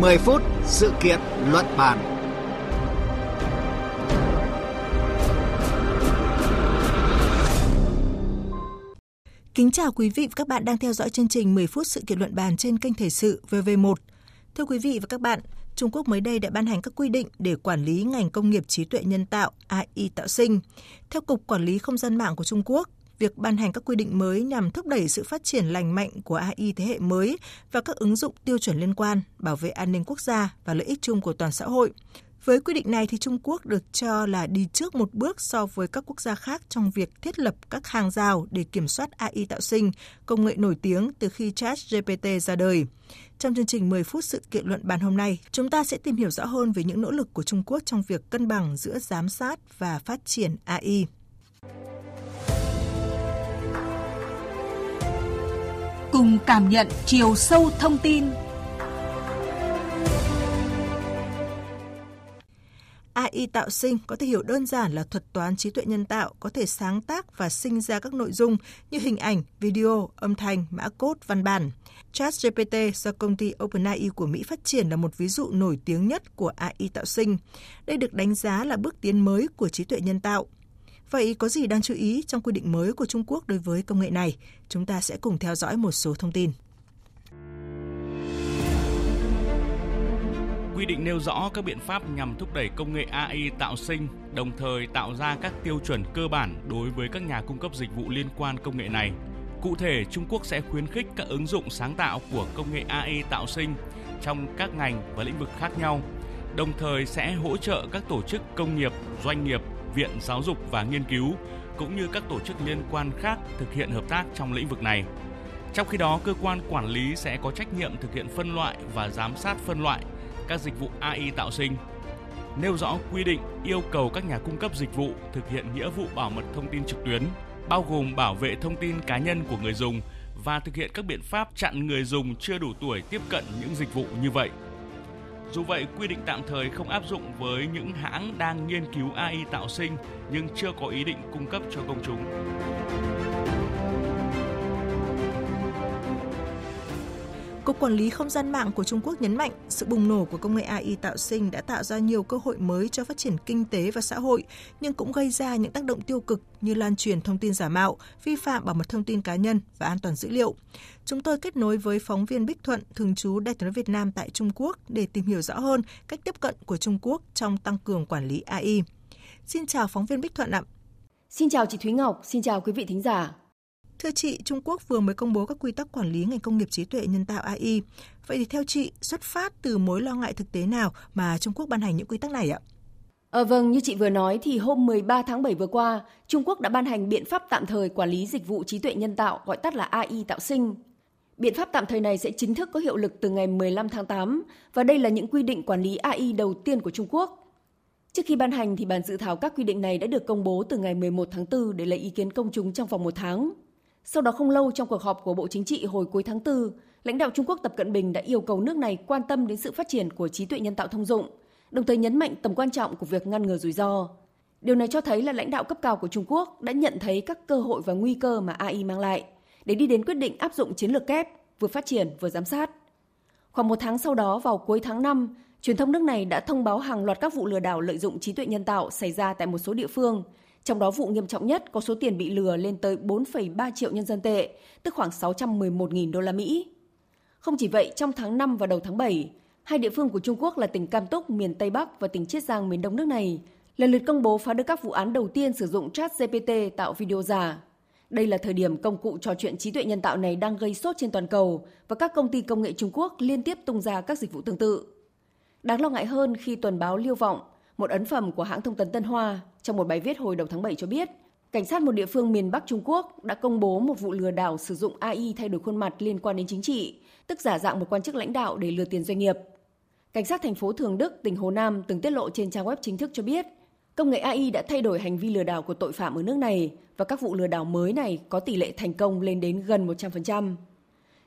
10 phút sự kiện luận bàn. Kính chào quý vị và các bạn đang theo dõi chương trình 10 phút sự kiện luận bàn trên kênh Thời sự VV1. Thưa quý vị và các bạn, Trung Quốc mới đây đã ban hành các quy định để quản lý ngành công nghiệp trí tuệ nhân tạo AI tạo sinh. Theo Cục Quản lý Không gian mạng của Trung Quốc, việc ban hành các quy định mới nhằm thúc đẩy sự phát triển lành mạnh của AI thế hệ mới và các ứng dụng tiêu chuẩn liên quan, bảo vệ an ninh quốc gia và lợi ích chung của toàn xã hội. Với quy định này thì Trung Quốc được cho là đi trước một bước so với các quốc gia khác trong việc thiết lập các hàng rào để kiểm soát AI tạo sinh, công nghệ nổi tiếng từ khi ChatGPT ra đời. Trong chương trình 10 phút sự kiện luận bàn hôm nay, chúng ta sẽ tìm hiểu rõ hơn về những nỗ lực của Trung Quốc trong việc cân bằng giữa giám sát và phát triển AI. Cùng cảm nhận chiều sâu thông tin AI tạo sinh có thể hiểu đơn giản là thuật toán trí tuệ nhân tạo có thể sáng tác và sinh ra các nội dung như hình ảnh, video, âm thanh, mã code, văn bản. ChatGPT do công ty OpenAI của Mỹ phát triển là một ví dụ nổi tiếng nhất của AI tạo sinh. Đây được đánh giá là bước tiến mới của trí tuệ nhân tạo. Vậy có gì đáng chú ý trong quy định mới của Trung Quốc đối với công nghệ này? Chúng ta sẽ cùng theo dõi một số thông tin. quy định nêu rõ các biện pháp nhằm thúc đẩy công nghệ AI tạo sinh, đồng thời tạo ra các tiêu chuẩn cơ bản đối với các nhà cung cấp dịch vụ liên quan công nghệ này. Cụ thể, Trung Quốc sẽ khuyến khích các ứng dụng sáng tạo của công nghệ AI tạo sinh trong các ngành và lĩnh vực khác nhau, đồng thời sẽ hỗ trợ các tổ chức công nghiệp, doanh nghiệp, viện giáo dục và nghiên cứu cũng như các tổ chức liên quan khác thực hiện hợp tác trong lĩnh vực này. Trong khi đó, cơ quan quản lý sẽ có trách nhiệm thực hiện phân loại và giám sát phân loại các dịch vụ AI tạo sinh. Nêu rõ quy định yêu cầu các nhà cung cấp dịch vụ thực hiện nghĩa vụ bảo mật thông tin trực tuyến, bao gồm bảo vệ thông tin cá nhân của người dùng và thực hiện các biện pháp chặn người dùng chưa đủ tuổi tiếp cận những dịch vụ như vậy. Dù vậy, quy định tạm thời không áp dụng với những hãng đang nghiên cứu AI tạo sinh nhưng chưa có ý định cung cấp cho công chúng. Cục Quản lý Không gian mạng của Trung Quốc nhấn mạnh sự bùng nổ của công nghệ AI tạo sinh đã tạo ra nhiều cơ hội mới cho phát triển kinh tế và xã hội, nhưng cũng gây ra những tác động tiêu cực như lan truyền thông tin giả mạo, vi phạm bảo mật thông tin cá nhân và an toàn dữ liệu. Chúng tôi kết nối với phóng viên Bích Thuận, thường trú Đại tiếng Việt Nam tại Trung Quốc để tìm hiểu rõ hơn cách tiếp cận của Trung Quốc trong tăng cường quản lý AI. Xin chào phóng viên Bích Thuận ạ. Xin chào chị Thúy Ngọc, xin chào quý vị thính giả. Thưa chị, Trung Quốc vừa mới công bố các quy tắc quản lý ngành công nghiệp trí tuệ nhân tạo AI. Vậy thì theo chị, xuất phát từ mối lo ngại thực tế nào mà Trung Quốc ban hành những quy tắc này ạ? À, vâng, như chị vừa nói thì hôm 13 tháng 7 vừa qua, Trung Quốc đã ban hành biện pháp tạm thời quản lý dịch vụ trí tuệ nhân tạo, gọi tắt là AI tạo sinh. Biện pháp tạm thời này sẽ chính thức có hiệu lực từ ngày 15 tháng 8 và đây là những quy định quản lý AI đầu tiên của Trung Quốc. Trước khi ban hành thì bản dự thảo các quy định này đã được công bố từ ngày 11 tháng 4 để lấy ý kiến công chúng trong vòng một tháng. Sau đó không lâu trong cuộc họp của Bộ Chính trị hồi cuối tháng 4, lãnh đạo Trung Quốc Tập Cận Bình đã yêu cầu nước này quan tâm đến sự phát triển của trí tuệ nhân tạo thông dụng, đồng thời nhấn mạnh tầm quan trọng của việc ngăn ngừa rủi ro. Điều này cho thấy là lãnh đạo cấp cao của Trung Quốc đã nhận thấy các cơ hội và nguy cơ mà AI mang lại để đi đến quyết định áp dụng chiến lược kép, vừa phát triển vừa giám sát. Khoảng một tháng sau đó, vào cuối tháng 5, truyền thông nước này đã thông báo hàng loạt các vụ lừa đảo lợi dụng trí tuệ nhân tạo xảy ra tại một số địa phương, trong đó vụ nghiêm trọng nhất có số tiền bị lừa lên tới 4,3 triệu nhân dân tệ, tức khoảng 611.000 đô la Mỹ. Không chỉ vậy, trong tháng 5 và đầu tháng 7, hai địa phương của Trung Quốc là tỉnh Cam Túc miền Tây Bắc và tỉnh Chiết Giang miền Đông nước này lần lượt công bố phá được các vụ án đầu tiên sử dụng chat GPT tạo video giả. Đây là thời điểm công cụ trò chuyện trí tuệ nhân tạo này đang gây sốt trên toàn cầu và các công ty công nghệ Trung Quốc liên tiếp tung ra các dịch vụ tương tự. Đáng lo ngại hơn khi tuần báo Liêu Vọng một ấn phẩm của hãng thông tấn Tân Hoa trong một bài viết hồi đầu tháng 7 cho biết, cảnh sát một địa phương miền Bắc Trung Quốc đã công bố một vụ lừa đảo sử dụng AI thay đổi khuôn mặt liên quan đến chính trị, tức giả dạng một quan chức lãnh đạo để lừa tiền doanh nghiệp. Cảnh sát thành phố Thường Đức, tỉnh Hồ Nam từng tiết lộ trên trang web chính thức cho biết, công nghệ AI đã thay đổi hành vi lừa đảo của tội phạm ở nước này và các vụ lừa đảo mới này có tỷ lệ thành công lên đến gần 100%.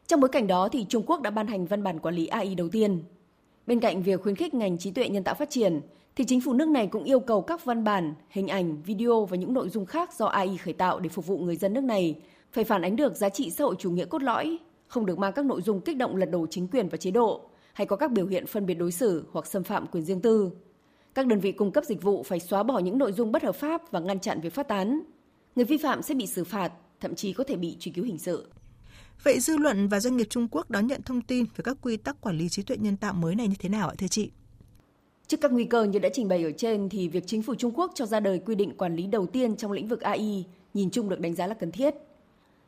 Trong bối cảnh đó thì Trung Quốc đã ban hành văn bản quản lý AI đầu tiên. Bên cạnh việc khuyến khích ngành trí tuệ nhân tạo phát triển, thì chính phủ nước này cũng yêu cầu các văn bản, hình ảnh, video và những nội dung khác do AI khởi tạo để phục vụ người dân nước này phải phản ánh được giá trị xã hội chủ nghĩa cốt lõi, không được mang các nội dung kích động lật đổ chính quyền và chế độ, hay có các biểu hiện phân biệt đối xử hoặc xâm phạm quyền riêng tư. Các đơn vị cung cấp dịch vụ phải xóa bỏ những nội dung bất hợp pháp và ngăn chặn việc phát tán. Người vi phạm sẽ bị xử phạt, thậm chí có thể bị truy cứu hình sự. Vậy dư luận và doanh nghiệp Trung Quốc đón nhận thông tin về các quy tắc quản lý trí tuệ nhân tạo mới này như thế nào ạ thưa chị? Trước các nguy cơ như đã trình bày ở trên thì việc chính phủ Trung Quốc cho ra đời quy định quản lý đầu tiên trong lĩnh vực AI nhìn chung được đánh giá là cần thiết.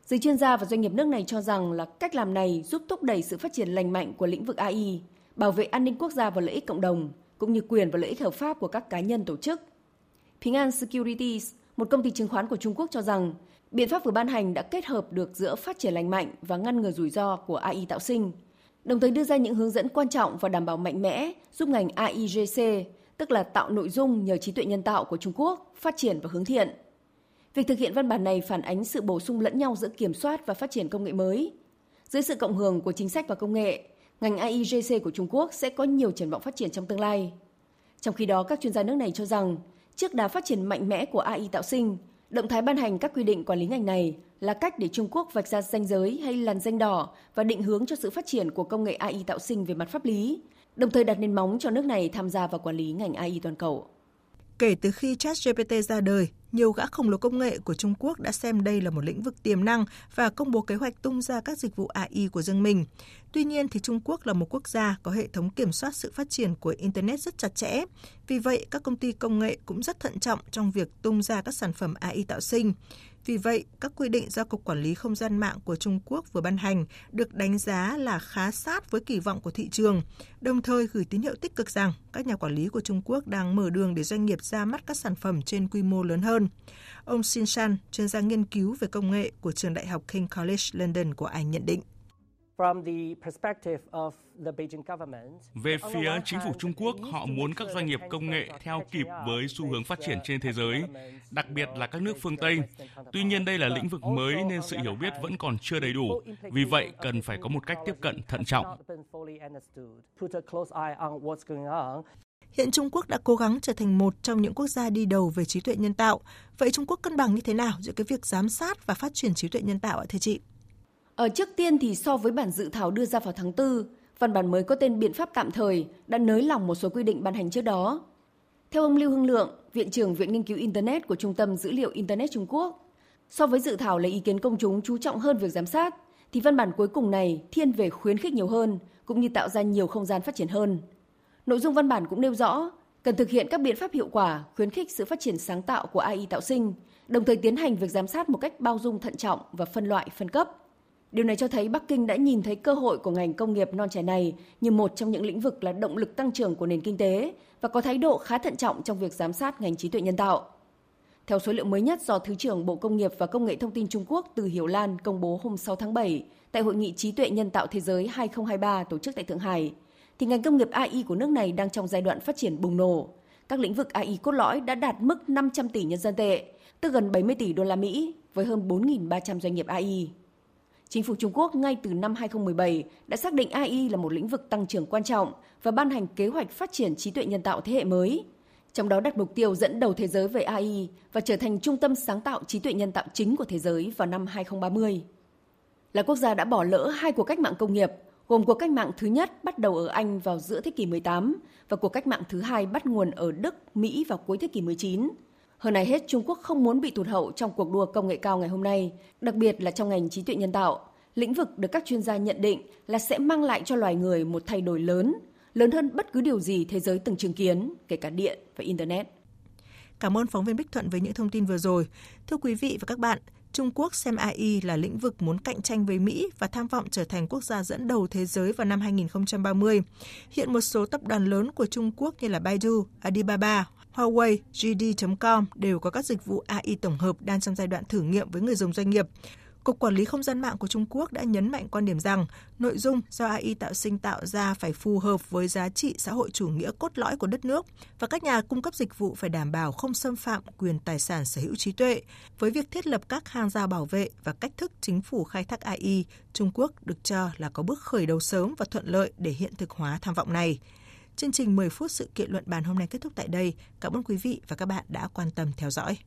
Giới chuyên gia và doanh nghiệp nước này cho rằng là cách làm này giúp thúc đẩy sự phát triển lành mạnh của lĩnh vực AI, bảo vệ an ninh quốc gia và lợi ích cộng đồng, cũng như quyền và lợi ích hợp pháp của các cá nhân tổ chức. 平 An Securities, một công ty chứng khoán của Trung Quốc cho rằng, biện pháp vừa ban hành đã kết hợp được giữa phát triển lành mạnh và ngăn ngừa rủi ro của AI tạo sinh, đồng thời đưa ra những hướng dẫn quan trọng và đảm bảo mạnh mẽ giúp ngành AIGC, tức là tạo nội dung nhờ trí tuệ nhân tạo của Trung Quốc, phát triển và hướng thiện. Việc thực hiện văn bản này phản ánh sự bổ sung lẫn nhau giữa kiểm soát và phát triển công nghệ mới. Dưới sự cộng hưởng của chính sách và công nghệ, ngành AIGC của Trung Quốc sẽ có nhiều triển vọng phát triển trong tương lai. Trong khi đó, các chuyên gia nước này cho rằng, trước đà phát triển mạnh mẽ của AI tạo sinh, động thái ban hành các quy định quản lý ngành này là cách để Trung Quốc vạch ra ranh giới hay làn danh đỏ và định hướng cho sự phát triển của công nghệ AI tạo sinh về mặt pháp lý, đồng thời đặt nền móng cho nước này tham gia vào quản lý ngành AI toàn cầu. Kể từ khi ChatGPT ra đời, nhiều gã khổng lồ công nghệ của Trung Quốc đã xem đây là một lĩnh vực tiềm năng và công bố kế hoạch tung ra các dịch vụ AI của riêng mình. Tuy nhiên thì Trung Quốc là một quốc gia có hệ thống kiểm soát sự phát triển của internet rất chặt chẽ. Vì vậy, các công ty công nghệ cũng rất thận trọng trong việc tung ra các sản phẩm AI tạo sinh. Vì vậy, các quy định do Cục Quản lý Không gian mạng của Trung Quốc vừa ban hành được đánh giá là khá sát với kỳ vọng của thị trường, đồng thời gửi tín hiệu tích cực rằng các nhà quản lý của Trung Quốc đang mở đường để doanh nghiệp ra mắt các sản phẩm trên quy mô lớn hơn. Ông Xin Shan, chuyên gia nghiên cứu về công nghệ của trường đại học King College London của Anh nhận định. Về phía chính phủ Trung Quốc, họ muốn các doanh nghiệp công nghệ theo kịp với xu hướng phát triển trên thế giới, đặc biệt là các nước phương Tây. Tuy nhiên đây là lĩnh vực mới nên sự hiểu biết vẫn còn chưa đầy đủ. Vì vậy, cần phải có một cách tiếp cận thận trọng. Hiện Trung Quốc đã cố gắng trở thành một trong những quốc gia đi đầu về trí tuệ nhân tạo. Vậy Trung Quốc cân bằng như thế nào giữa cái việc giám sát và phát triển trí tuệ nhân tạo ạ thưa chị? Ở trước tiên thì so với bản dự thảo đưa ra vào tháng 4, văn bản mới có tên biện pháp tạm thời đã nới lỏng một số quy định ban hành trước đó. Theo ông Lưu Hưng Lượng, Viện trưởng Viện Nghiên cứu Internet của Trung tâm Dữ liệu Internet Trung Quốc, so với dự thảo lấy ý kiến công chúng chú trọng hơn việc giám sát, thì văn bản cuối cùng này thiên về khuyến khích nhiều hơn, cũng như tạo ra nhiều không gian phát triển hơn. Nội dung văn bản cũng nêu rõ, cần thực hiện các biện pháp hiệu quả khuyến khích sự phát triển sáng tạo của AI tạo sinh, đồng thời tiến hành việc giám sát một cách bao dung thận trọng và phân loại phân cấp. Điều này cho thấy Bắc Kinh đã nhìn thấy cơ hội của ngành công nghiệp non trẻ này như một trong những lĩnh vực là động lực tăng trưởng của nền kinh tế và có thái độ khá thận trọng trong việc giám sát ngành trí tuệ nhân tạo. Theo số liệu mới nhất do Thứ trưởng Bộ Công nghiệp và Công nghệ Thông tin Trung Quốc Từ Hiểu Lan công bố hôm 6 tháng 7 tại Hội nghị Trí tuệ nhân tạo thế giới 2023 tổ chức tại Thượng Hải, thì ngành công nghiệp AI của nước này đang trong giai đoạn phát triển bùng nổ. Các lĩnh vực AI cốt lõi đã đạt mức 500 tỷ nhân dân tệ, tức gần 70 tỷ đô la Mỹ với hơn 4.300 doanh nghiệp AI. Chính phủ Trung Quốc ngay từ năm 2017 đã xác định AI là một lĩnh vực tăng trưởng quan trọng và ban hành kế hoạch phát triển trí tuệ nhân tạo thế hệ mới. Trong đó đặt mục tiêu dẫn đầu thế giới về AI và trở thành trung tâm sáng tạo trí tuệ nhân tạo chính của thế giới vào năm 2030. Là quốc gia đã bỏ lỡ hai cuộc cách mạng công nghiệp, gồm cuộc cách mạng thứ nhất bắt đầu ở Anh vào giữa thế kỷ 18 và cuộc cách mạng thứ hai bắt nguồn ở Đức, Mỹ vào cuối thế kỷ 19 hơn ai hết, Trung Quốc không muốn bị tụt hậu trong cuộc đua công nghệ cao ngày hôm nay, đặc biệt là trong ngành trí tuệ nhân tạo. Lĩnh vực được các chuyên gia nhận định là sẽ mang lại cho loài người một thay đổi lớn, lớn hơn bất cứ điều gì thế giới từng chứng kiến, kể cả điện và Internet. Cảm ơn phóng viên Bích Thuận với những thông tin vừa rồi. Thưa quý vị và các bạn, Trung Quốc xem AI là lĩnh vực muốn cạnh tranh với Mỹ và tham vọng trở thành quốc gia dẫn đầu thế giới vào năm 2030. Hiện một số tập đoàn lớn của Trung Quốc như là Baidu, Alibaba, Huawei, JD.com đều có các dịch vụ AI tổng hợp đang trong giai đoạn thử nghiệm với người dùng doanh nghiệp. Cục Quản lý Không gian mạng của Trung Quốc đã nhấn mạnh quan điểm rằng nội dung do AI tạo sinh tạo ra phải phù hợp với giá trị xã hội chủ nghĩa cốt lõi của đất nước và các nhà cung cấp dịch vụ phải đảm bảo không xâm phạm quyền tài sản sở hữu trí tuệ. Với việc thiết lập các hàng rào bảo vệ và cách thức chính phủ khai thác AI, Trung Quốc được cho là có bước khởi đầu sớm và thuận lợi để hiện thực hóa tham vọng này. Chương trình 10 phút sự kiện luận bàn hôm nay kết thúc tại đây. Cảm ơn quý vị và các bạn đã quan tâm theo dõi.